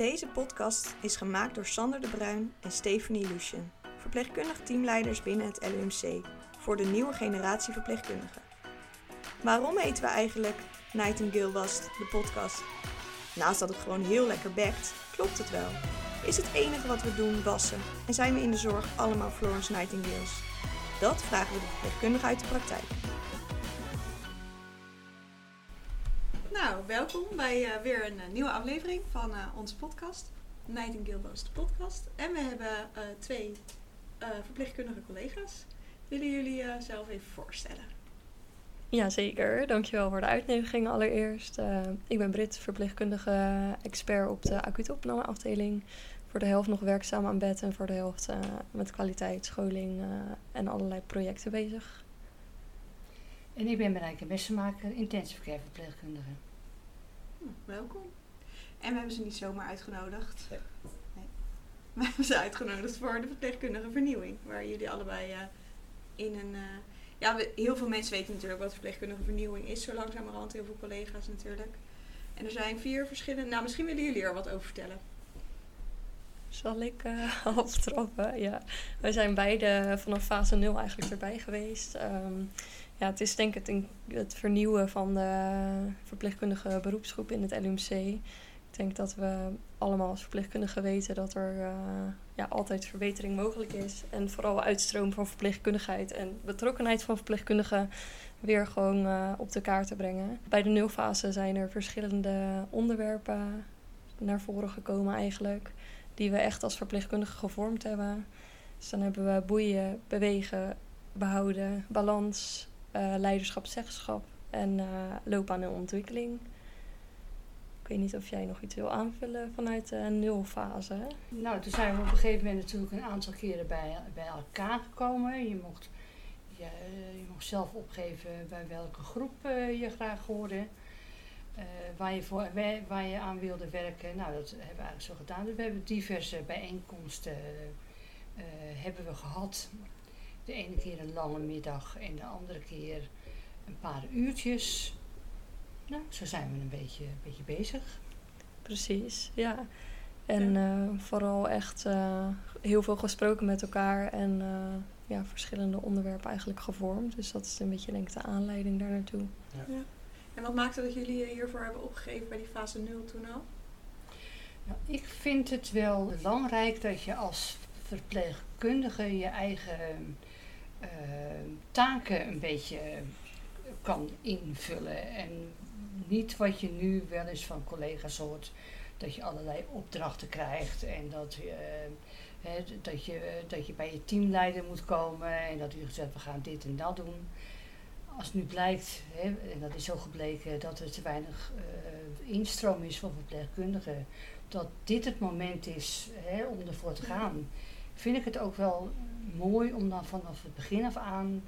Deze podcast is gemaakt door Sander de Bruin en Stephanie Lucien, verpleegkundig teamleiders binnen het LUMC, voor de nieuwe generatie verpleegkundigen. Waarom heten we eigenlijk Nightingale Was, de podcast? Naast dat het gewoon heel lekker bekt, klopt het wel. Is het enige wat we doen wassen en zijn we in de zorg allemaal Florence Nightingales? Dat vragen we de verpleegkundige uit de praktijk. Welkom bij uh, weer een uh, nieuwe aflevering van uh, onze podcast. Nightingale Was de podcast. En we hebben twee verpleegkundige collega's. Willen jullie zelf even voorstellen? Jazeker, dankjewel voor de uitnodiging allereerst. ik ben Brit, verpleegkundige expert op de acute opnameafdeling. Voor de helft nog werkzaam aan bed en voor de helft met kwaliteit, scholing en allerlei projecten bezig. En ik ben Marijke Messenmaker, intensive care verpleegkundige. Welkom. En we hebben ze niet zomaar uitgenodigd. Nee. nee. We hebben ze uitgenodigd voor de verpleegkundige vernieuwing. Waar jullie allebei uh, in een... Uh, ja, we, heel veel mensen weten natuurlijk wat verpleegkundige vernieuwing is. Zo langzamerhand heel veel collega's natuurlijk. En er zijn vier verschillende... Nou, misschien willen jullie er wat over vertellen. Zal ik uh, aftrappen? Ja. Wij zijn beide vanaf fase 0 eigenlijk erbij geweest. Um, ja, het is denk ik het, het vernieuwen van de verpleegkundige beroepsgroep in het LUMC. Ik denk dat we allemaal als verpleegkundigen weten dat er uh, ja, altijd verbetering mogelijk is. En vooral uitstroom van verpleegkundigheid en betrokkenheid van verpleegkundigen weer gewoon uh, op de kaart te brengen. Bij de nulfase zijn er verschillende onderwerpen naar voren gekomen eigenlijk. Die we echt als verpleegkundigen gevormd hebben. Dus dan hebben we boeien, bewegen, behouden, balans, uh, leiderschap, zeggenschap en uh, loopbaan en ontwikkeling. Ik weet niet of jij nog iets wil aanvullen vanuit de nulfase. Nou, toen zijn we op een gegeven moment natuurlijk een aantal keren bij, bij elkaar gekomen. Je mocht, je, je mocht zelf opgeven bij welke groep uh, je graag hoorde. Waar, je voor, waar, je aan wilde werken. Nou, dat hebben we eigenlijk zo gedaan. Dus we hebben diverse bijeenkomsten hebben we gehad de ene keer een lange middag en de andere keer een paar uurtjes. Nou, zo zijn we een beetje, een beetje bezig. Precies, ja. En ja. Uh, vooral echt uh, heel veel gesproken met elkaar en uh, ja, verschillende onderwerpen eigenlijk gevormd. Dus dat is een beetje denk ik de aanleiding daar naartoe. Ja. ja. En wat maakte dat jullie hiervoor hebben opgegeven bij die fase 0 toen al? Nou, ik vind het wel belangrijk dat je als verpleegkundige je eigen uh, taken een beetje kan invullen. En niet wat je nu wel eens van collega's hoort, dat je allerlei opdrachten krijgt en dat je, he, dat je, dat je bij je teamleider moet komen en dat u gezegd we gaan dit en dat doen. Als nu blijkt, en dat is zo gebleken, dat er te weinig instroom is van verpleegkundigen, dat dit het moment is om ervoor te gaan, vind ik het ook wel mooi om dan vanaf het begin af aan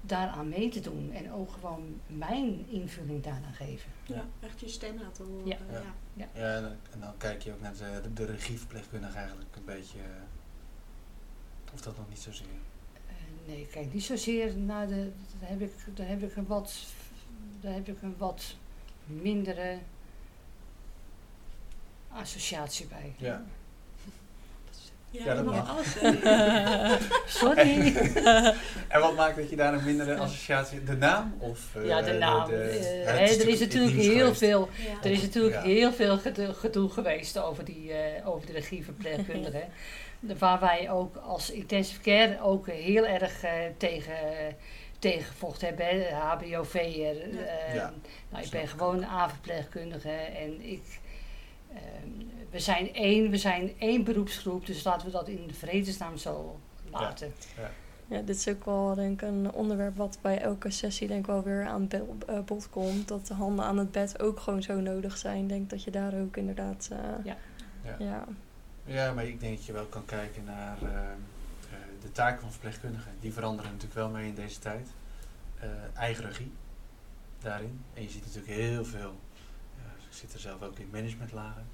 daaraan mee te doen. En ook gewoon mijn invulling daaraan geven. Ja, echt je stem laten horen. Ja, ja. ja. ja en, dan, en, dan, kijk je ook naar de, de, regieverpleegkundige eigenlijk een beetje... Of dat nog niet zozeer? Uh, nee, kijk niet zozeer naar de... Daar heb ik, daar heb ik een wat... Daar heb ik een wat mindere associatie bij. Ja. Ja, ja dat mag alles Sorry. en wat maakt dat je daar een mindere associatie... De naam? Of, uh, ja, de naam. De, de, uh, is er is natuurlijk heel veel, ja. er is natuurlijk ja. heel veel gedoe, gedoe geweest over, die, uh, over de regieverpleegkundige. waar wij ook als intensive care ook heel erg tegen tegengevochten hebben. HBOV'er. Ja. nou, ik ben gewoon een A-verpleegkundige en ik... Uh, we zijn één, we zijn één beroepsgroep, dus laten we dat in de vredesnaam zo laten. Ja, ja. ja, dit is ook wel denk ik een onderwerp wat bij elke sessie denk ik wel weer aan uh, bod komt. Dat de handen aan het bed ook gewoon zo nodig zijn. Ik denk dat je daar ook inderdaad... Uh, ja. Ja. ja. Ja, maar ik denk dat je wel kan kijken naar uh, de taken van verpleegkundigen. Die veranderen natuurlijk wel mee in deze tijd. eigen regie daarin. En je ziet natuurlijk heel veel... ik zit er zelf ook in managementlagen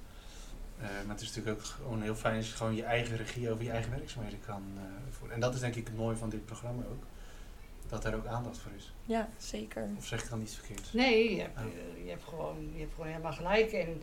uh, maar het is natuurlijk ook gewoon heel fijn als je gewoon je eigen regie over je eigen werkzaamheden kan uh, voeren. En dat is denk ik het mooie van dit programma ook. Dat er ook aandacht voor is. Ja, zeker. Of zeg ik dan iets verkeerd? Nee, je hebt, oh. je hebt, gewoon, je hebt gewoon helemaal gelijk. En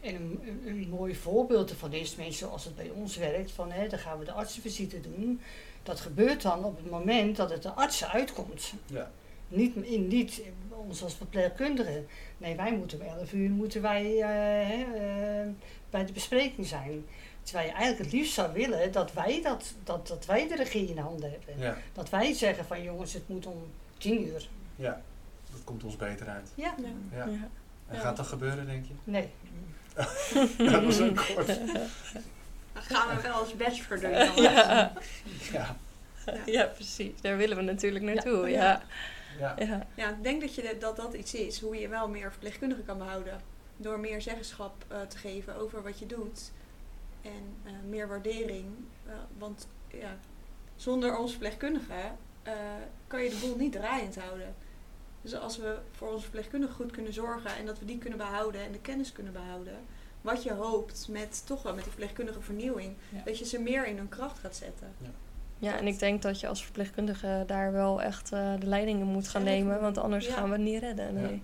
En een, een, mooi voorbeeld ervan is, tenminste zoals het bij ons werkt, van hè, dan gaan we de artsenvisite doen. Dat gebeurt dan op het moment dat het de artsen uitkomt. Ja. Niet, in, niet ons als verpleegkundige. Nee, wij moeten om 11 uur moeten wij, uh, uh, bij de bespreking zijn. Terwijl je eigenlijk het liefst zou willen dat wij, dat, dat, dat wij de regie in handen hebben. Ja. Dat wij zeggen van jongens, het moet om 10 uur. Ja, dat komt ons beter uit. Ja. ja. ja. En gaat dat gebeuren, denk je? Nee. dat was een kort. Dan gaan we wel als bachelor doen. Ja. ja. Ja. precies. Daar willen we natuurlijk naartoe. Ja. Ja. Ja. ja. ik denk dat, je, dat dat iets is, hoe je wel meer verpleegkundigen kan behouden. Door meer zeggenschap uh, te geven over wat je doet. En uh, meer waardering. Uh, want ja, zonder ons verpleegkundigen kan je de boel niet draaiend houden. Dus als we voor onze verpleegkundigen goed kunnen zorgen en dat we die kunnen behouden en de kennis kunnen behouden, wat je hoopt met toch wel met die verpleegkundige vernieuwing, ja. dat je ze meer in hun kracht gaat zetten. Ja. Ja, en ik denk dat je als verpleegkundige daar wel echt uh, de leidingen moet gaan nemen, want anders ja. gaan we het niet redden. Nee. Ja.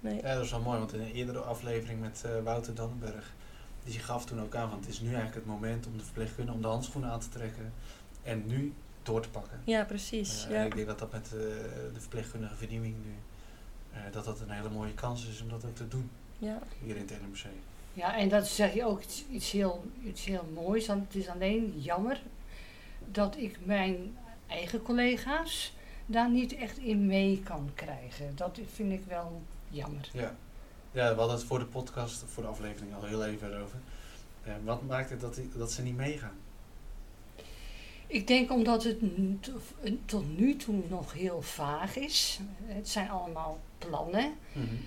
nee. Ja, dat is wel mooi, want in een eerdere aflevering met uh, Wouter Dannenberg, die gaf toen ook aan, want het is nu eigenlijk het moment om de verpleegkundige om de handschoenen aan te trekken en nu door te pakken. Ja, precies. Uh, ja. En ik denk dat dat met de verpleegkundige vernieuwing nu, dat dat een hele mooie kans is om dat ook te doen ja. hier in het NMC. Ja, en dat zeg je ook iets, iets, heel, iets heel moois, want het is alleen jammer dat ik mijn eigen collega's daar niet echt in mee kan krijgen. Dat vind ik wel jammer. Ja, ja we hadden het voor de podcast, voor de aflevering al heel even over. Uh, wat maakt het dat, die, dat ze niet meegaan? Ik denk omdat het tot nu toe nog heel vaag is. Het zijn allemaal plannen. Mm -hmm.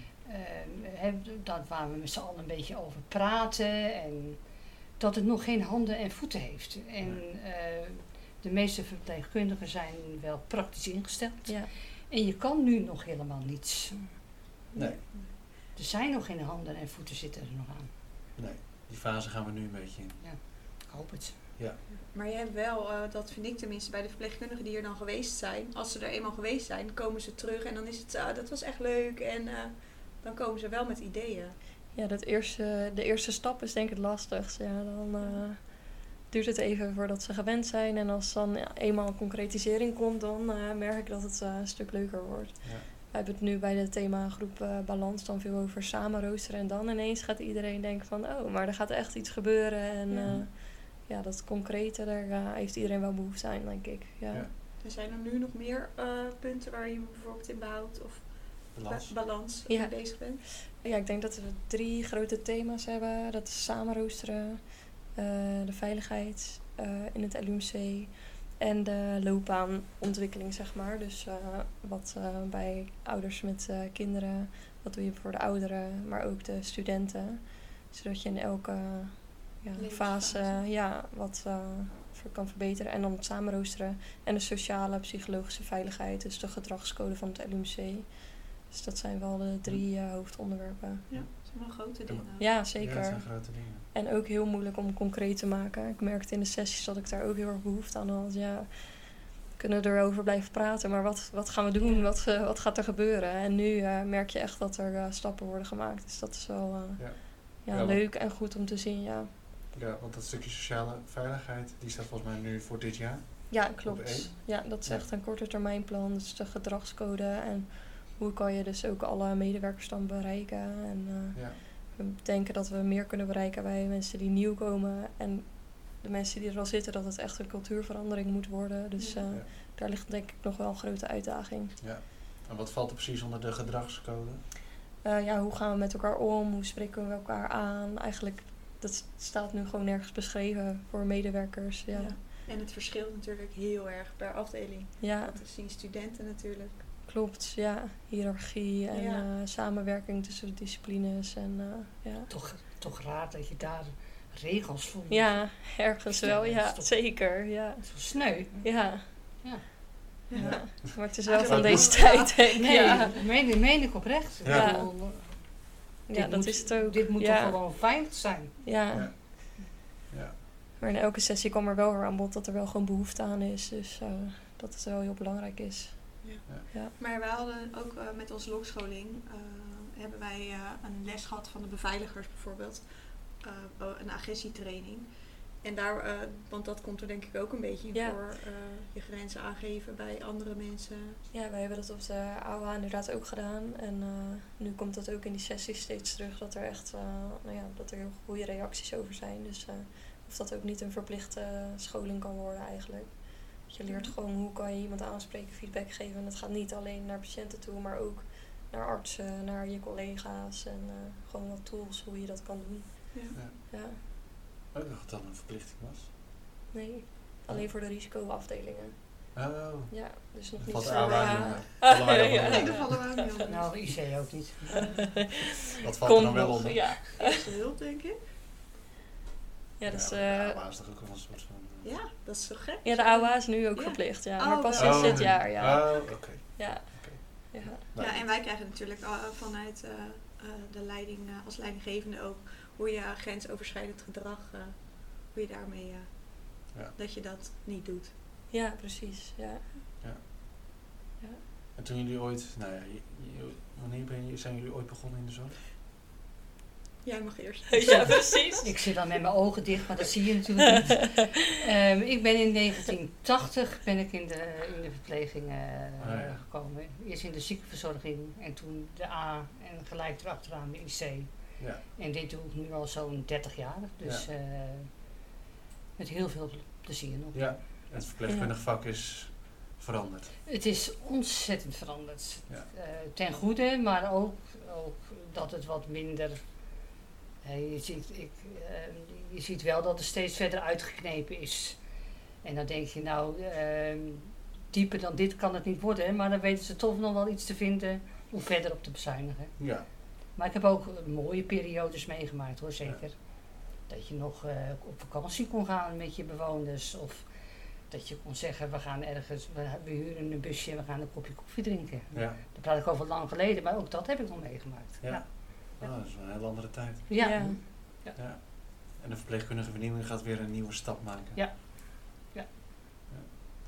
uh, dat waar we met z'n allen een beetje over praten. En dat het nog geen handen en voeten heeft. En uh, de meeste verpleegkundigen zijn wel praktisch ingesteld. Ja. En je kan nu nog helemaal niets. Nee. Er zijn nog geen handen en voeten zitten er nog aan. Nee, die fase gaan we nu een beetje in. Ja, ik hoop het. Ja. Maar je hebt wel, uh, dat vind ik tenminste bij de verpleegkundigen die er dan geweest zijn. Als ze er eenmaal geweest zijn, komen ze terug en dan is het, uh, dat was echt leuk. En uh, dan komen ze wel met ideeën. Ja, dat eerste, de eerste stap is denk ik het lastigst. Ja, dan duurt het even voordat ze gewend zijn. En als dan ja, eenmaal een concretisering komt, dan merk ik dat het een stuk leuker wordt. Ja. We hebben het nu bij de themagroep uh, Balans dan veel over samen roosteren. En dan ineens gaat iedereen denken van, oh, maar er gaat echt iets gebeuren. En ja, uh, ja dat concrete, daar uh, heeft iedereen wel behoefte aan, denk ik. Ja. Ja. Er zijn er nu nog meer punten waar je bijvoorbeeld in behoudt of balans, ba balans ja. bezig bent? Ja, ik denk dat we drie grote thema's hebben. Dat is samen roosteren, de veiligheid in het LUMC en de loopbaanontwikkeling, zeg maar. Dus uh, wat uh, bij ouders met uh, kinderen, wat doe je voor de ouderen, maar ook de studenten. Zodat je in elke ja, fase ja, wat kan verbeteren. En dan het samenroosteren en de sociale, psychologische veiligheid, dus de gedragscode van het LUMC. Dus dat zijn wel de drie hoofdonderwerpen. Ja, wel grote dingen. Ja, zeker. Ja, dat zijn grote dingen. En ook heel moeilijk om concreet te maken. Ik merkte in de sessies dat ik daar ook heel erg behoefte aan had. Ja, we kunnen erover blijven praten, maar wat, wat gaan we doen? Wat, uh, wat gaat er gebeuren? En nu uh, merk je echt dat er uh, stappen worden gemaakt. Dus dat is wel ja. Ja, Ja, leuk en goed om te zien, ja. Ja, want dat stukje sociale veiligheid, die staat volgens mij nu voor dit jaar. Ja, klopt. Ja, dat is Ja. echt een korte termijn plan. Dus de gedragscode en hoe kan je dus ook alle medewerkers dan bereiken. En eh, Ja. we denken dat we meer kunnen bereiken bij mensen die nieuw komen. En de mensen die er al zitten, dat het echt een cultuurverandering moet worden. Dus eh, Ja. daar ligt denk ik nog wel een grote uitdaging. ja. En wat valt er precies onder de gedragscode? Eh, ja, hoe gaan we met elkaar om? Hoe spreken we elkaar aan? Eigenlijk, dat staat nu gewoon nergens beschreven voor medewerkers. Ja, Ja. En het verschilt natuurlijk heel erg per afdeling. ja Dat zien studenten natuurlijk. Klopt. Ja, hiërarchie en Ja. eh, samenwerking tussen de disciplines. En, eh, ja. Toch, toch raar dat je daar regels voor moet. ja, ergens Ja, wel. Ja, toch- zeker. Ja. Zo sneu. Ja. Ja. Ja. Maar het is Ah, wel van deze tijd. denk ik. Nee, Ja. meen, ik oprecht. Ja. Ja, dit dat moet- is het ook. Dit moet ja. toch gewoon veilig zijn. Ja. Ja. Ja. Maar in elke sessie kwam er wel weer aan bod dat er wel gewoon behoefte aan is. Dus eh, dat het wel heel belangrijk is. Maar we hadden ook eh, met onze logscholing, eh, hebben wij eh, een les gehad van de beveiligers bijvoorbeeld. eh, een agressietraining. En daar, eh, want dat komt er denk ik ook een beetje in Ja. voor. eh, je grenzen aangeven bij andere mensen. Ja, wij hebben dat op de AOA inderdaad ook gedaan. En eh, nu komt dat ook in die sessies steeds terug dat er echt eh, nou ja, dat er heel goede reacties over zijn. Dus eh, of dat ook niet een verplichte scholing kan worden eigenlijk. Je leert gewoon hoe kan je iemand aanspreken, feedback geven. En dat gaat niet alleen naar patiënten toe, maar ook naar artsen, naar je collega's. En eh, gewoon wat tools hoe je dat kan doen. Ja. Ja, Oh, ik dacht dat dat een verplichting was. nee. Alleen voor de risicoafdelingen. Oh. Ja, dus nog Dat niet valt ja. dan Nee, dat vallen we ook niet onder. Nou, IC ook niet. Wat valt er Komt dan wel onder? ja. Eerste hulp, denk ik. Ja, dus, Ja, eh, is toch ook wel een soort van... Ja, dat is zo gek. Ja, de AOA is nu ook Ja. verplicht, ja. Oh, maar pas sinds dit jaar, ja. Oh, oké. Ja. Oké. ja. Nou, Ja, en wij krijgen natuurlijk eh, vanuit eh, eh, de leiding als leidinggevende ook hoe je grensoverschrijdend gedrag, eh, hoe je daarmee, eh, Ja. dat je dat niet doet. Ja, precies. Ja. En toen jullie ooit, nou ja, wanneer ben je, zijn jullie ooit begonnen in de zorg? Jij mag eerst. ja, precies. Ik zit dan met mijn ogen dicht, maar dat zie je natuurlijk niet. Ehm, ik ben in 1980 ben ik in de, in de verpleging eh, Ah, ja. gekomen. Eerst in de ziekenverzorging en toen de A en gelijk erachteraan de IC. Ja. En dit doe ik nu al zo'n 30 jaar. Dus eh, met heel veel plezier nog. Ja. En het verpleegkundig vak is veranderd. Het is ontzettend veranderd. Ja. Eh, ten goede, maar ook, ook dat het wat minder. Eh, je, ziet, ik, eh, je ziet wel dat het steeds verder uitgeknepen is. En dan denk je, nou, eh, dieper dan dit kan het niet worden, maar dan weten ze toch nog wel iets te vinden om verder op te bezuinigen. Ja. Maar ik heb ook eh, mooie periodes meegemaakt hoor, zeker. Dat je nog eh, op vakantie kon gaan met je bewoners. Of dat je kon zeggen, we gaan ergens, we, huren een busje en we gaan een kopje koffie drinken. Ja. Daar praat ik over lang geleden, maar ook dat heb ik nog meegemaakt. Ja. Ja. Oh, dat is een hele andere tijd. Ja. Ja. Ja. En de verpleegkundige vernieuwing gaat weer een nieuwe stap maken. Ja. Ja. Ja.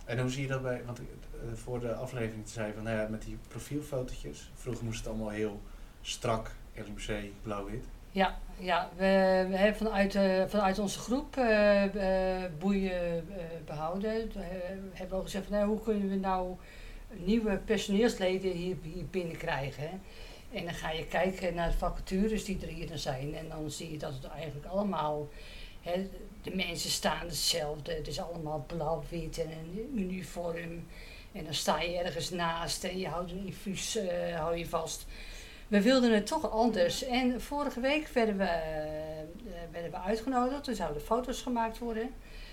En hoe zie je dat bij, want eh, voor de aflevering zei je van, nou ja, met die profielfotootjes. Vroeger moest het allemaal heel strak, LMC, blauw-wit. Ja, ja we, we hebben vanuit, eh, vanuit onze groep eh, boeien eh, behouden. Eh, hebben we ook gezegd van nou, hoe kunnen we nou nieuwe personeelsleden hier, hier binnenkrijgen. En dan ga je kijken naar de vacatures die er hier zijn. En dan zie je dat het eigenlijk allemaal, hè, de mensen staan hetzelfde. Het is allemaal blauw-wit en een uniform. En dan sta je ergens naast en je houdt een infuus eh, hou je vast. We wilden het toch anders. En vorige week werden we, eh, eh, werden we uitgenodigd. Er zouden foto's gemaakt worden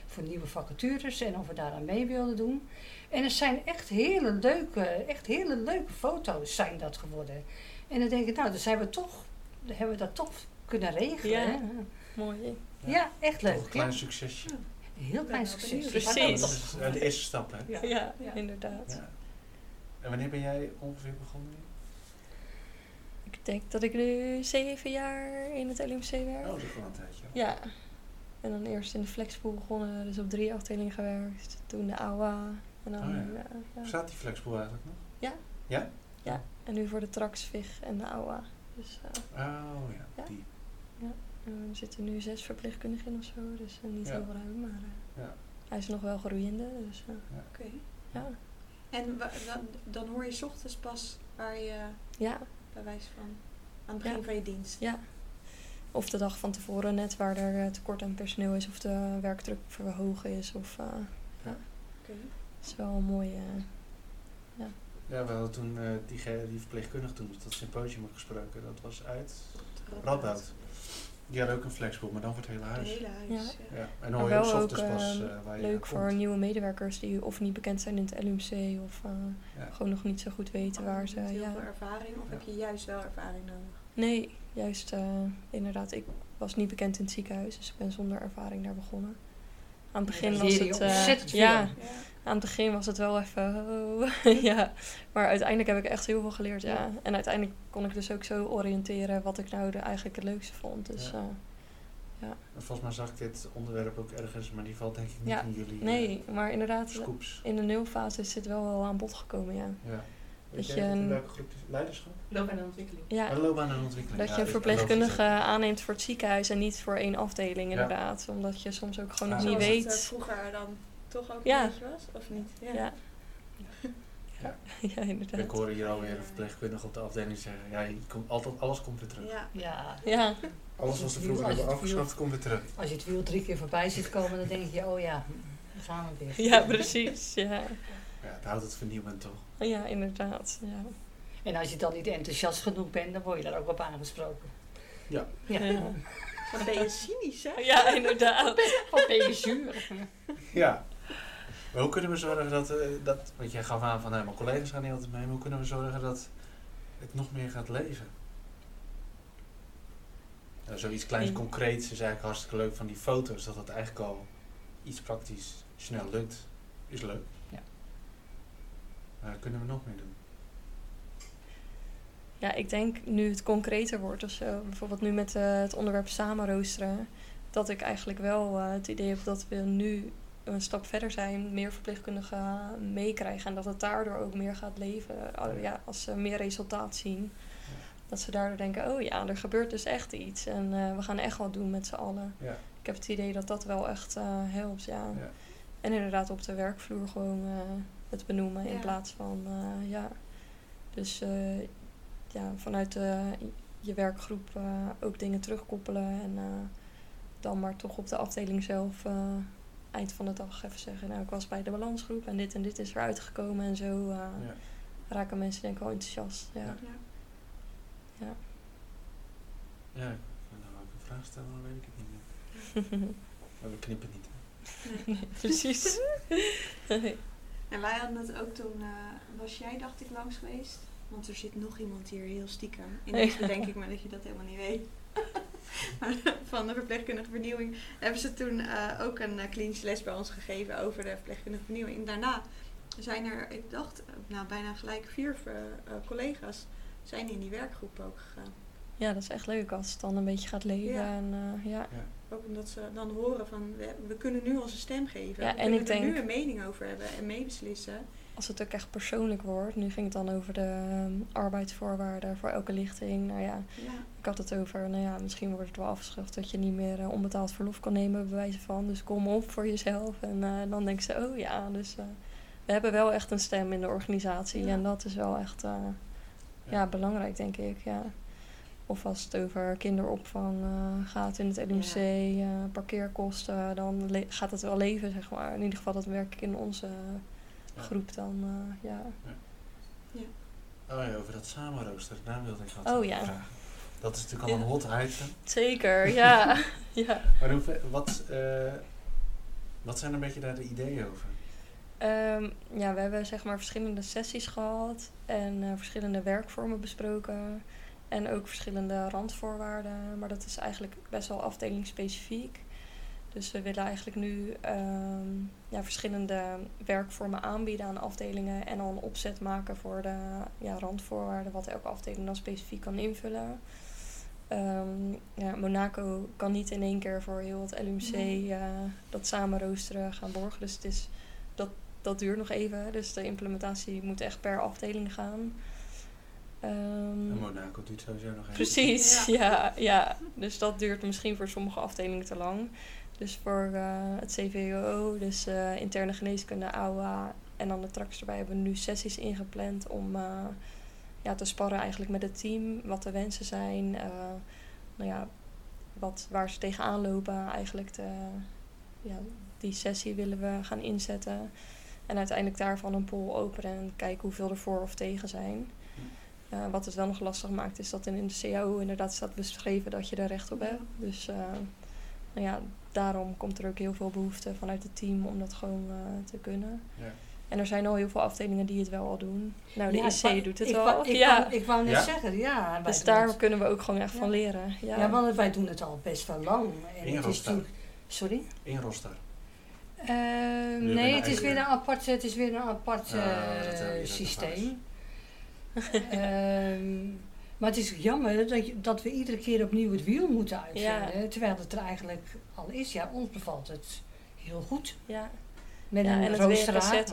voor nieuwe vacatures en of we daaraan mee wilden doen. En het zijn echt hele leuke, echt hele leuke foto's zijn dat geworden. En dan denk ik, nou, dan zijn we toch, dan hebben we dat toch kunnen regelen. Ja. hè? Mooi. Ja, echt Toch leuk. een Ja. klein succesje. Een heel klein succes. Precies. Dat is de eerste stap, hè? Ja. Ja, Ja. inderdaad. Ja. En wanneer ben jij ongeveer begonnen? Ik denk dat ik nu zeven jaar in het LUMC werk. Oh, dat is wel een tijdje. Ja. En dan eerst in de flexpool begonnen, dus op drie afdelingen gewerkt. Toen de AWA. En dan Oh ja. nu, ja, ja. Bestaat die flexpool eigenlijk nog? Ja. Ja? Ja, en nu voor de Traxvig en de AWA. Dus eh, Oh ja, Ja. die. en er zitten nu zes verpleegkundigen in of zo, dus eh, niet Ja. heel ruim, maar eh, Ja. hij is nog wel groeiende. Dus eh, Oké. ja. En dan, dan hoor je 's ochtends pas waar je ja, bij wijze van aan het begin Ja. van je dienst. ja. Of de dag van tevoren net waar er tekort aan personeel is of de werkdruk verhogen is. Of, eh Oké. het is wel een mooie... Ja, we hadden toen eh, die, die verpleegkundige toen op dat symposium gesproken. Dat was uit Radboud. Die hadden ook een flexpool, maar dan voor het hele Het huis. hele huis. Ja. Ja, en hoor je ook wel 's ook, ochtends pas ehm, eh, waar je leuk voor komt. nieuwe medewerkers die of niet bekend zijn in het LUMC of eh, Ja. gewoon nog niet zo goed weten waar ze... Heel Ja. veel ervaring of Ja. heb je juist wel ervaring nodig? Nee, juist eh, inderdaad. Ik was niet bekend in het ziekenhuis, dus ik ben zonder ervaring daar begonnen. Aan het begin was het... eh, ontzettend veel. ja, Ja. Aan het begin was het wel even... oh, ja, maar uiteindelijk heb ik echt heel veel geleerd, ja. Ja. En uiteindelijk kon ik dus ook zo oriënteren wat ik nou de, eigenlijk het leukste vond. Dus Ja. En Volgens mij zag ik dit onderwerp ook ergens, maar die valt denk ik niet Ja, in jullie nee, maar eh, inderdaad, scoops. in de nulfase is dit wel wel aan bod gekomen, ja. Ja. Weet Dat je in een- welke groep is leiderschap? Loopbaan en ontwikkeling. Ja. Loopbaan en ontwikkeling. dat Ja, je een verpleegkundige aanneemt voor het ziekenhuis en niet voor één afdeling Ja. inderdaad. Omdat je soms ook gewoon nog niet Zoals het, weet. eh, vroeger dan toch ook Ja. een beetje was, of niet? ja. Ja. Ja. ja, inderdaad. Ik hoor hier alweer een verpleegkundige op de afdeling zeggen, ja, je komt altijd, alles komt weer terug. Ja. Ja, Ja, Alles wat ze vroeger hebben afgeschaft, komt weer terug. als je het wiel drie keer voorbij ziet komen, dan denk je, oh ja, daar gaan we weer. ja, precies. Ja. Ja, het houdt het vernieuwend toch? ja, inderdaad. Ja. En als je dan niet enthousiast genoeg bent, dan word je daar ook op aangesproken. Ja. Ja. Ja. Wat ben je cynisch, hè? ja, inderdaad. Wat ben je zuur. Ja. Maar hoe kunnen we zorgen dat, eh, dat want jij gaf aan van, nou, mijn collega's gaan niet altijd mee, maar hoe kunnen we zorgen dat het nog meer gaat leven? Nou, zoiets kleins concreets is eigenlijk hartstikke leuk van die foto's, dat dat eigenlijk al iets praktisch snel lukt, is leuk. Ja. Maar kunnen we nog meer doen? Ja, ik denk nu het concreter wordt of zo. Bijvoorbeeld nu met eh, het onderwerp samenroosteren. Dat ik eigenlijk wel eh, het idee heb dat we nu een stap verder zijn. Meer verpleegkundigen meekrijgen. En dat het daardoor ook meer gaat leven. Oh, ja, als ze meer resultaat zien. Dat ze daardoor denken, oh ja, er gebeurt dus echt iets. En eh, we gaan echt wat doen met z'n allen. Ja. Ik heb het idee dat dat wel echt eh, helpt, ja. Ja. En inderdaad op de werkvloer gewoon eh, het benoemen in plaats van, eh, ja. Dus eh, ja, vanuit eh, je werkgroep eh, ook dingen terugkoppelen. En eh, dan maar toch op de afdeling zelf eh, eind van de dag even zeggen. Nou, ik was bij de balansgroep en dit en dit is eruit gekomen. En zo eh, Ja. raken mensen denk ik wel enthousiast. Ja. Ja. Ja. Ja. Ja, ik wil nou ook een vraag stellen, dan weet ik het niet meer. Maar we knippen niet. hè? Precies. En wij hadden het ook toen, eh, was jij dacht ik langs geweest? Want er zit nog iemand hier heel stiekem. Ineens Ja. bedenk ik me dat je dat helemaal niet weet. Van de verpleegkundige vernieuwing hebben ze toen eh, ook een eh, klinische les bij ons gegeven over de verpleegkundige vernieuwing. En daarna zijn er, ik dacht, eh, nou bijna gelijk vier collega's zijn in die werkgroep ook gegaan. ja, dat is echt leuk als het dan een beetje gaat leven. Ja. En, eh, ja. Ook omdat ze dan horen van, we, we kunnen nu onze stem geven. Ja, we en kunnen ik er nu een mening over hebben en meebeslissen. Als het ook echt persoonlijk wordt. Nu ging het dan over de ehm, arbeidsvoorwaarden voor elke lichting. Nou ja, Ja. ik had het over, nou ja, misschien wordt het wel afgeschaft dat je niet meer eh, onbetaald verlof kan nemen, bij wijze van. Dus kom op voor jezelf. En eh, dan denken ze, oh ja, dus eh, we hebben wel echt een stem in de organisatie. Ja. En dat is wel echt eh, ja. belangrijk, denk ik. Ja. Of als het over kinderopvang gaat in het LUMC, eh, parkeerkosten, dan gaat het wel leven, zeg maar. In ieder geval, dat werk ik in onze Ja. Groep dan, eh, ja. Oh ja, over dat samenrooster, daar wilde ik wat Oh ja. vragen. Dat is natuurlijk al een hot item. Zeker, ja. ja. Maar hoe, wat, eh, wat zijn een beetje daar de ideeën over? Ehm, ja, we hebben zeg maar verschillende sessies gehad en eh, verschillende werkvormen besproken. En ook verschillende randvoorwaarden. Maar dat is eigenlijk best wel afdelingsspecifiek. Dus we willen eigenlijk nu ehm, ja, verschillende werkvormen aanbieden aan afdelingen. En dan een opzet maken voor de ja, randvoorwaarden, wat elke afdeling dan specifiek kan invullen. Ehm, ja, Monaco kan niet in één keer voor heel het LUMC Nee. eh, dat samen roosteren gaan borgen. Dus het is, dat, dat duurt nog even. Dus de implementatie moet echt per afdeling gaan. Ehm, En Monaco duurt sowieso nog even. Precies, Ja. ja. ja, Dus dat duurt misschien voor sommige afdelingen te lang. Dus voor eh, het CVO, dus eh, interne geneeskunde, AOA en dan de tracks erbij hebben we nu sessies ingepland om eh, ja, te sparren eigenlijk met het team. Wat de wensen zijn, nou ja, wat, waar ze tegenaan lopen eigenlijk. De, ja, die sessie willen we gaan inzetten. En uiteindelijk daarvan een poll openen en kijken hoeveel er voor of tegen zijn. Uh, wat het wel nog lastig maakt, is dat in de CAO inderdaad staat beschreven dat je er recht op hebt. Dus uh, nou ja, daarom komt er ook heel veel behoefte vanuit het team om dat gewoon uh, te kunnen. Ja. En er zijn al heel veel afdelingen die het wel al doen. Nou, de Ja, IC wou- doet het wou- ik, ja. wou, ik wou net Ja? zeggen, ja. dus daar het. kunnen we ook gewoon echt Ja. van leren. Ja, Ja, want wij doen het al best wel lang. En In Sorry? In Rostar. Eh, nee, het is weer een apart, het is weer een apart eh, systeem. Maar het is jammer dat, je, dat we iedere keer opnieuw het wiel moeten uitvinden. Terwijl het er eigenlijk al is. Ja, ons bevalt het heel goed. ja. Met ja, een en het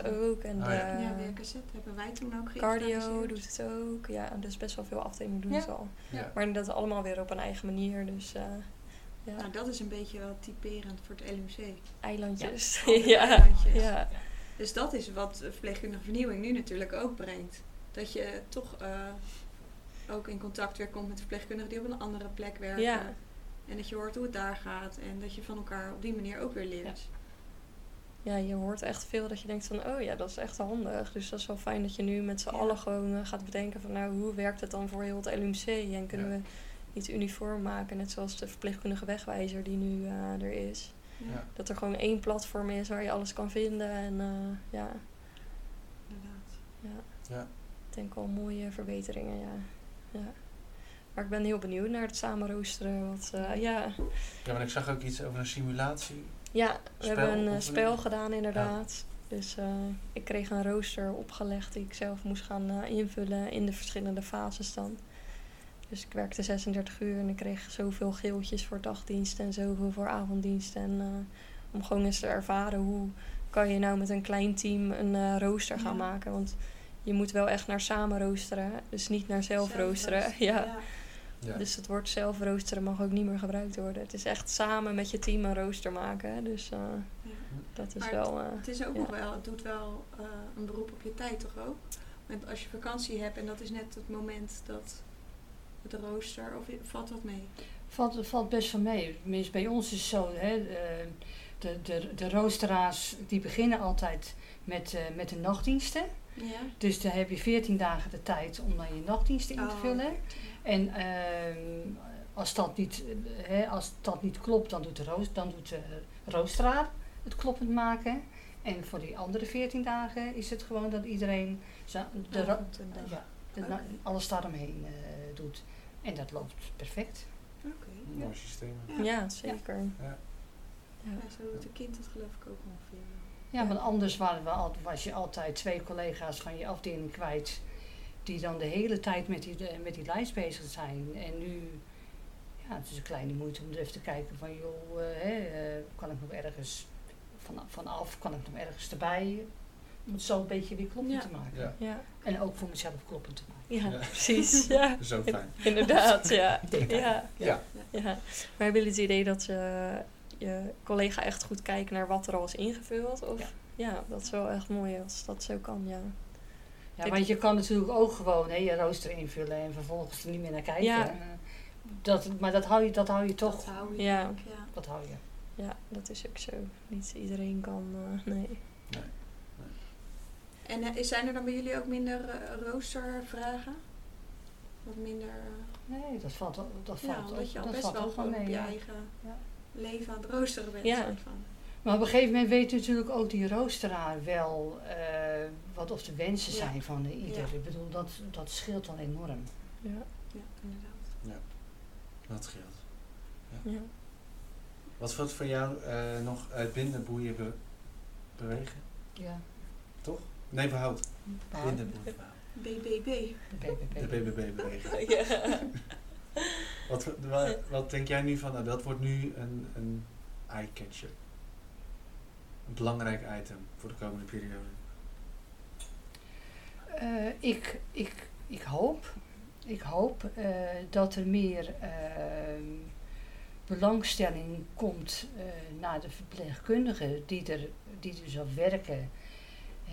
ook. En Oh, de ja. ja, WKZ hebben wij toen ook cardio doet het ook. Ja, dus best wel veel afdelingen doen Ja. het al. Ja. Maar dat allemaal weer op een eigen manier. Dus eh, ja, Nou, dat is een beetje wel typerend voor het LUMC. eilandjes. Ja, eilandjes. ja. Dus dat is wat verpleegkundige vernieuwing nu natuurlijk ook brengt. Dat je toch eh, ook in contact weer komt met verpleegkundigen die op een andere plek werken. Ja. En dat je hoort hoe het daar gaat. En dat je van elkaar op die manier ook weer leert. ja, je hoort echt veel dat je denkt van, oh ja, dat is echt handig. Dus dat is wel fijn dat je nu met z'n Ja. allen gewoon eh, gaat bedenken van, nou, hoe werkt het dan voor heel het LUMC? En kunnen Ja. we iets uniform maken, net zoals de verpleegkundige wegwijzer die nu eh, er is. Ja. Dat er gewoon één platform is waar je alles kan vinden. En eh, ja, Inderdaad. ja, Ja. ik denk wel mooie verbeteringen, ja. Ja. Maar ik ben heel benieuwd naar het samenroosteren. Want, eh, ja. ja, maar ik zag ook iets over een simulatie. ja, we Spel hebben een eh, spel gedaan inderdaad. Dus eh, ik kreeg een rooster opgelegd die ik zelf moest gaan eh, invullen in de verschillende fases dan. Dus ik werkte 36 uur en ik kreeg zoveel geeltjes voor dagdienst en zoveel voor avonddienst. En eh, om gewoon eens te ervaren hoe kan je nou met een klein team een eh, rooster gaan Ja. maken. Want je moet wel echt naar samen roosteren, dus niet naar zelf, roosteren. Ja. Ja. Dus het woord zelf roosteren mag ook niet meer gebruikt worden. Het is echt samen met je team een rooster maken. Dus eh, Ja. dat is Maar wel... eh, Het is ook Ja. nog wel, het doet wel eh, een beroep op je tijd toch ook? Want als je vakantie hebt en dat is net het moment dat het rooster, of valt dat mee? Valt, valt best van mee. Tenminste, bij ons is het zo, hè, eh, de, de, de roosteraars die beginnen altijd met, eh, met de nachtdiensten. Ja. Dus dan heb je 14 dagen de tijd om dan je nachtdiensten in te Oh, vullen. En ehm, als, dat niet, eh, hè, als dat niet klopt, dan doet de, roos, dan doet de roosteraar het kloppend maken. En voor die andere 14 dagen is het gewoon dat iedereen de, ja, de alles daaromheen eh doet. En dat loopt perfect. Oké. Mooi systeem. Ja. ja, zeker. Ja. Ja. Ja, zo doet een kind dat geloof ik ook ongeveer. Ja, want anders waren we al, was je altijd twee collega's van je afdeling kwijt. Die dan de hele tijd met die, de- met die lijst bezig zijn. En nu, ja, het is een kleine moeite om er even te kijken van, joh, eh, hè, eh, kan ik nog ergens van, vanaf, kan ik nog ergens erbij? Om het zo een beetje weer kloppend Ja. te maken. Ja. Ja, En ook voor mezelf kloppend te maken. ja, Ja. precies. Ja, ook fijn. inderdaad. Ja. Ja. Ja. Ja. Maar hebben jullie het idee dat je, je collega echt goed kijkt naar wat er al is ingevuld? Of? Ja. Ja. dat is wel echt mooi als dat zo kan, ja. Ja, Ik- want je kan natuurlijk ook gewoon hè, je rooster invullen en vervolgens er niet meer naar kijken. Ja. Eh, Dat, maar dat hou je, dat hou je toch. Dat hou je. Ja. Dat hou je. Ja, dat is ook zo. Niet iedereen kan, eh, nee. En eh, zijn er dan bij jullie ook minder roostervragen? Wat minder... Nee, dat valt, wel- dat ja, valt, omdat ook- je al dat best valt wel gewoon op mee. je eigen Ja. Leven aan het roosteren bent. Ja. soort van. Maar op een gegeven moment weet natuurlijk ook die roosteraar wel eh, wat of de wensen Ja. zijn van de ieder. Ja. Ik bedoel, dat, dat scheelt dan enorm. Ja, Ja, inderdaad. Dat scheelt. ja. Wat wordt voor jou eh, nog uitbinden, boeien, be- bewegen? Ja. Toch? Nee, behoud. Binden, boeien, behoud. BBB. de BBB. De BBB bewegen. Ja. Wat, wa- wat denk jij nu van, nou, dat wordt nu een, een eye-catcher? Een belangrijk item voor de komende periode. Eh, ik, ik, ik hoop, ik hoop eh, dat er meer ehm, belangstelling komt eh, naar de verpleegkundigen die er, die er zo werken.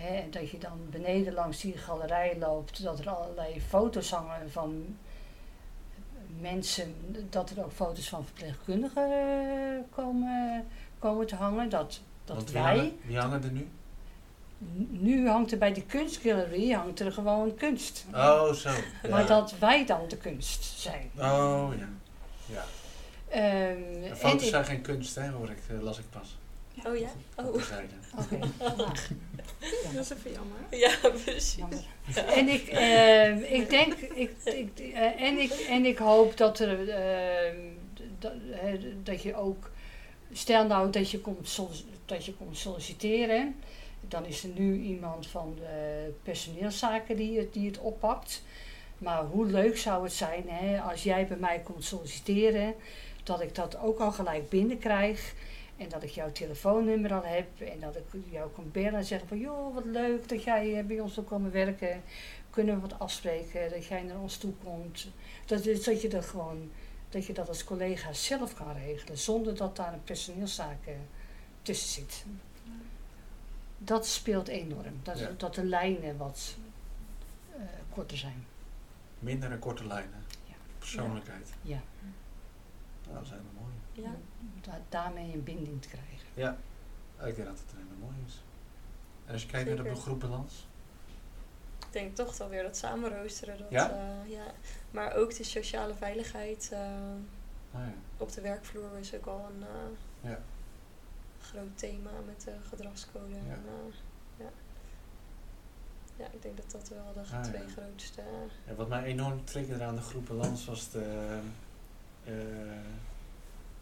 En dat je dan beneden langs die galerij loopt, dat er allerlei foto's hangen van mensen, dat er ook foto's van verpleegkundigen eh, komen, komen te hangen. Dat, dat Want wie wij. hangen, wie hangen er nu? Nu hangt er bij de kunstgalerie hangt er gewoon kunst. Oh, zo. Ja. Maar dat wij dan de kunst zijn. Oh, ja. ja. Ehm, foto's zijn geen kunst, hè, hoor ik, eh, las ik pas. Oh ja? Oh. Oké, nou, Dat is even jammer. Ja, precies. jammer. En ik, ehm, ik denk, ik, ik, eh, en, ik, en ik hoop dat er, ehm, dat, dat je ook, stel nou dat je komt, dat je komt solliciteren, dan is er nu iemand van de personeelszaken die het, die het oppakt. Maar hoe leuk zou het zijn hè, als jij bij mij komt solliciteren, dat ik dat ook al gelijk binnenkrijg. En dat ik jouw telefoonnummer al heb en dat ik jou kan bellen en zeggen van joh, wat leuk dat jij bij ons wil komen werken. Kunnen we wat afspreken, dat jij naar ons toe komt. Dat, is, dat je dat gewoon, dat je dat als collega zelf kan regelen, zonder dat daar een personeelszaak tussen zit. Dat speelt enorm. Dat, Ja. dat de lijnen wat eh, korter zijn. Minder en korte lijnen. Ja. Persoonlijkheid. Ja. Nou, dat is helemaal mooi. Ja. Da- daarmee een binding te krijgen. Ja, ik denk dat het helemaal mooi is. En als je kijkt naar de groepbalans. Ik denk toch wel weer dat samenroosteren. Dat, Ja? eh, ja. Maar ook de sociale veiligheid eh, Nou ja. op de werkvloer is ook al een eh, Ja. groot thema met de gedragscode. Ja. En, eh, ja. ja, ik denk dat dat wel de Ah, ja. twee grootste... Ja, wat mij enorm triggerde aan de groepbalans was de, eh,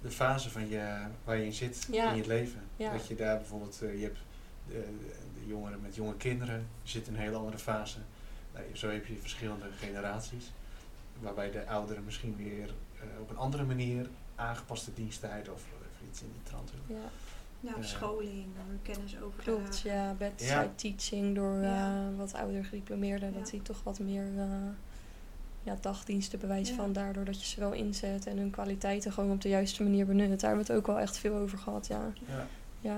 de fase van je, waar je in zit Ja. in je leven. Ja. Dat je daar bijvoorbeeld, eh, je hebt de, de jongeren met jonge kinderen, je zit in een hele andere fase. Nou, zo heb je verschillende generaties. Waarbij de ouderen misschien weer eh, op een andere manier aangepaste diensttijd of even iets in die trant doen. ja, Ja, Ja. scholing, kennis over klopt. Ja, bedside Ja. teaching door Ja. eh, wat ouder gediplomeerden. Dat Ja. die toch wat meer eh, ja, dagdiensten bewijzen Ja. van. Daardoor dat je ze wel inzet en hun kwaliteiten gewoon op de juiste manier benut. Daar hebben we het ook wel echt veel over gehad, ja. Ja. Ja.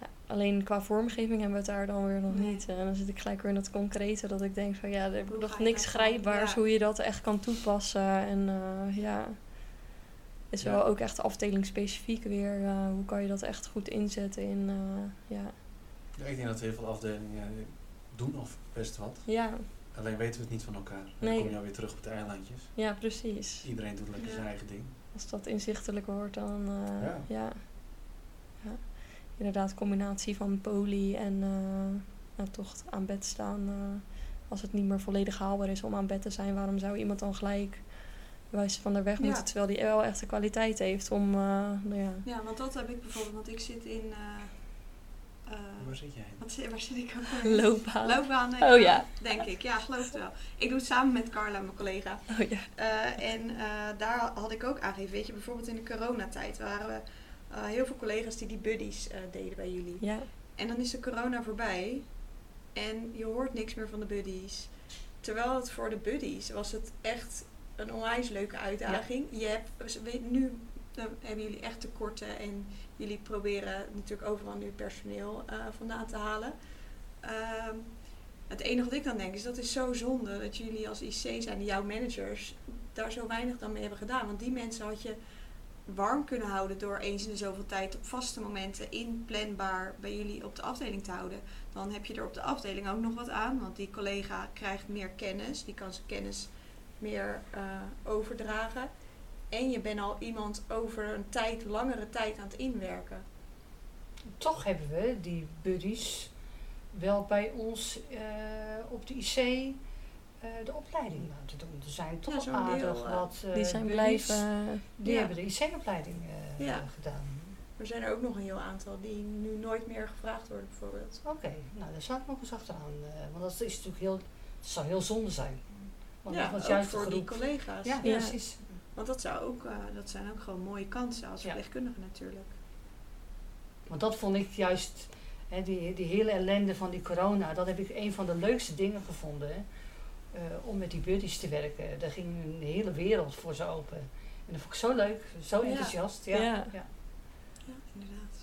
Ja, Alleen qua vormgeving hebben we het daar dan weer nog Nee. niet. En dan zit ik gelijk weer in het concrete dat ik denk van ja, er is nog niks dat grijpbaars Ja. hoe je dat echt kan toepassen. En eh, ja, is Ja. wel ook echt afdelingsspecifiek weer. eh, hoe kan je dat echt goed inzetten in, eh, ja. Ja, Ik denk dat heel veel afdelingen doen of best wat. Ja, Alleen weten we het niet van elkaar. En Nee. dan kom je alweer terug op de eilandjes. ja, precies. Iedereen doet lekker Ja. zijn eigen ding. Als dat inzichtelijk wordt, dan eh, Ja. ja. ja. Inderdaad, combinatie van poli en eh, nou, toch aan bed staan. eh, als het niet meer volledig haalbaar is om aan bed te zijn, waarom zou iemand dan gelijk wijzen van de weg Ja. moeten, terwijl die wel echt de kwaliteit heeft om, eh, nou ja. Ja, want dat heb ik bijvoorbeeld, want ik zit in. Eh, Waar zit jij? wat waar zit ik ook? weer? Loopbaan. Loopbaan, denk Oh ik. ja. Denk ik, ja, geloof het wel. Ik doe het samen met Carla, mijn collega. Oh ja. Eh, en eh, daar had ik ook aangegeven, weet je, bijvoorbeeld in de coronatijd waren we eh, heel veel collega's die die buddies eh, deden bij jullie. Ja, En dan is de corona voorbij en je hoort niks meer van de buddies. Terwijl het voor de buddies was het echt een onwijs leuke uitdaging. Je hebt, weet, nu eh, hebben jullie echt tekorten en jullie proberen natuurlijk overal nu personeel eh, vandaan te halen. Ehm, het enige wat ik dan denk is dat is zo zonde dat jullie als IC zijn, jouw managers, daar zo weinig dan mee hebben gedaan. Want die mensen had je warm kunnen houden door eens in de zoveel tijd op vaste momenten inplanbaar bij jullie op de afdeling te houden. Dan heb je er op de afdeling ook nog wat aan, want die collega krijgt meer kennis, die kan zijn kennis meer eh, overdragen. En je bent al iemand over een tijd, langere tijd aan het inwerken. Toch hebben we die buddies wel bij ons eh, op de IC eh, de opleiding laten doen. Er zijn toch Ja, aardig deel, eh, wat eh, die zijn buddies blijven. Die Ja. hebben de IC-opleiding Ja. gedaan. Er zijn er ook nog een heel aantal die nu nooit meer gevraagd worden, bijvoorbeeld. Oké, nou daar zou ik nog eens achteraan. want dat is natuurlijk heel, het zou heel zonde zijn. Want ja, dat was ook juist voor die collega's. Ja. precies. Want dat, zou ook, eh, dat zijn ook gewoon mooie kansen als Ja. verpleegkundige natuurlijk. Want dat vond ik juist, hè, die, die hele ellende van die corona, dat heb ik een van de leukste dingen gevonden. hè, eh, om met die buddies te werken. Daar ging een hele wereld voor ze open. En dat vond ik zo leuk, zo Ja. enthousiast. Ja. Ja. Ja. Ja, inderdaad.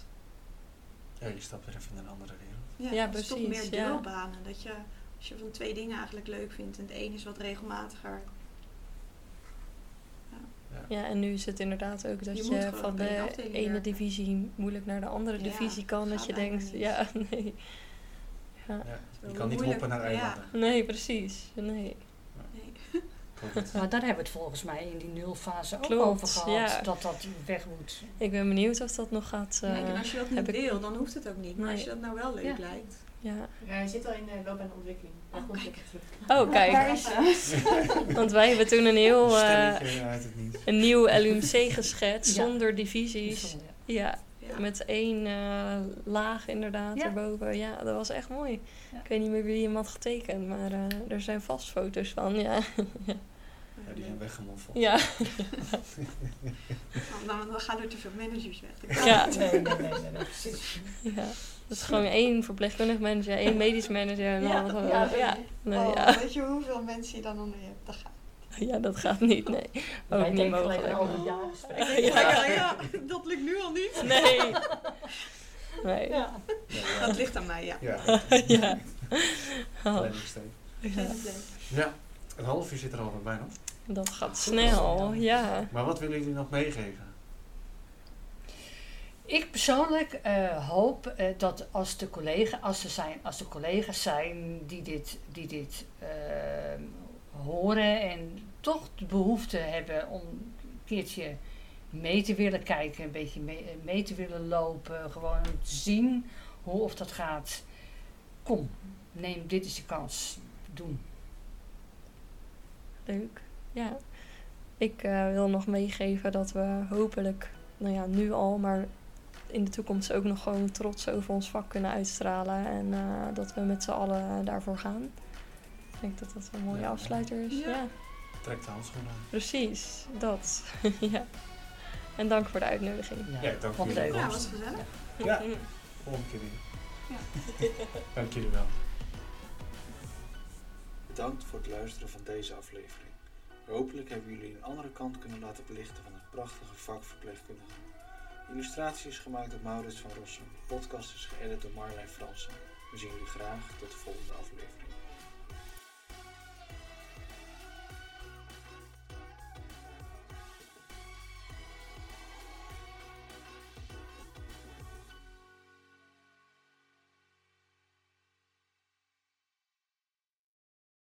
Ja, je stapt weer even in een andere wereld. Ja, Ja, het is toch precies, meer ja. deelbanen. Dat je, als je van twee dingen eigenlijk leuk vindt en het een is wat regelmatiger. Ja, en nu is het inderdaad ook dat Je van de ene werken. divisie moeilijk naar de andere Ja, divisie kan. Dat je denkt, niet. ja, nee. Ja. Je kan niet moeilijk, hoppen naar ja. eilanden. Nee, precies. Nee. Nee. Maar daar hebben we het volgens mij in die nulfase ook Klopt, over gehad. ja. Dat dat weg moet. Ik ben benieuwd of dat nog gaat. eh, Kijk, en als je dat niet heb ik- wil, dan hoeft het ook niet. Maar Nee. als je dat nou wel leuk Ja. lijkt. Ja. Ja, hij zit al in de loop- en ontwikkeling. Daar Oh, komt kijk. terug. Oh, kijk. Daar is. Want wij hebben toen een heel Een eh, stelletje uit het niet. een nieuw LUMC geschetst Ja. zonder divisies. Ja, Ja. met één eh, laag inderdaad Ja. erboven. Ja, dat was echt mooi. Ja. Ik weet niet meer wie hem had getekend, maar eh, er zijn vast foto's van. Ja. Die zijn weggemoffeld. Ja, Nou, dan gaan er te veel managers weg. Ja. Nee, nee, nee, nee, nee, precies. ja. Dat is gewoon één verpleegkundig manager, één medisch manager. En dan, Ja, gewoon- ja, ja, nee, Oh, ja. Weet je hoeveel mensen je dan onder je hebt? Dat gaat. ja, dat gaat niet, nee. Ook Wij niet mogelijk. aan al die jaargesprekken. Ja. ja, dat lukt nu al niet. Nee. Nee. Ja. Ja, Dat ligt aan mij, ja. ja. Ja. Oh, ja. Een half uur zit er alweer bijna. Dat gaat snel, ja. Maar wat willen jullie nog meegeven? Ik persoonlijk eh, hoop eh, dat als de, collega, als, er zijn, als de collega's zijn die dit, die dit eh, horen en toch de behoefte hebben om een keertje mee te willen kijken, een beetje mee, mee te willen lopen, gewoon te zien hoe of dat gaat. Kom, neem dit is de kans. Doen. Leuk. Ja. Ik eh, wil nog meegeven dat we hopelijk, nou ja, nu al, maar in de toekomst ook nog gewoon trots over ons vak kunnen uitstralen. En eh, dat we met z'n allen daarvoor gaan. Ik denk dat dat een mooie Ja. afsluiter is. Ja. Ja, Trek de handschoenen aan. precies. Dat. ja. En dank voor de uitnodiging. Ja, dank jullie leuk. Ja, was gezellig. Ja, volgende keer weer. Dank jullie wel. Bedankt voor het luisteren van deze aflevering. Hopelijk hebben jullie een andere kant kunnen laten belichten van het prachtige vak verpleegkundige. Illustratie is gemaakt door Maurits van Rossum. Podcast is geëdit door Marlijn Fransen. We zien jullie graag tot de volgende aflevering.